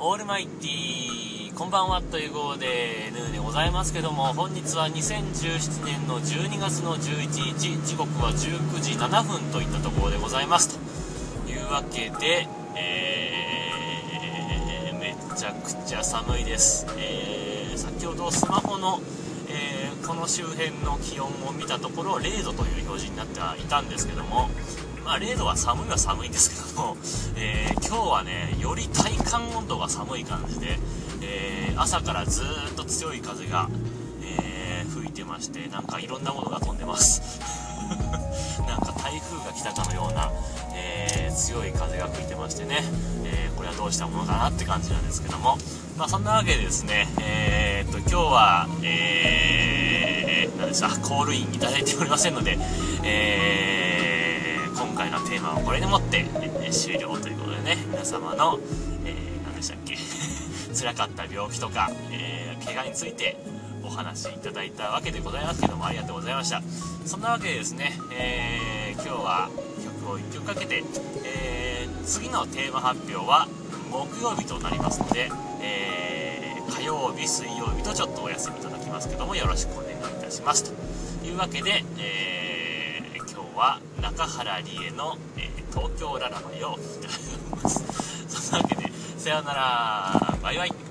オールマイティこんばんはという号でヌーでございますけども本日は2017年の12月の11日時刻は19時7分といったところでございます。というわけで、えー、めちゃくちゃ寒いです、えー、先ほどスマホの、えー、この周辺の気温を見たところ0度という表示になってはいたんですけどもまあ、0度は寒いは寒いんですけども、えー、今日はね、より体感温度が寒い感じで、えー、朝からずっと強い風が、えー、吹いてまして、なんかいろんなものが飛んでます。なんか台風が来たかのような、え強い風が吹いてましてね、えこれはどうしたものかなって感じなんですけども、まあそんなわけでですね、えっと、今日は、えー、何ですか、コールインいただいておりませんので、えー回のテーマはこれでもって、え終了ということでね。皆様の、えー、何でしたっけ？辛かった病気とか、えー、怪我についてお話しいただいたわけでございますけどもありがとうございました。そんなわけでですね、えー、今日は曲を1曲かけて、えー、次のテーマ発表は木曜日となりますので、えー、火曜日水曜日とちょっとお休みいただきますけどもよろしくお願いいたします。というわけで、えーは中原理恵の、えー、東京ララのよういただきます。そんなわけで、さようなら、バイバイ。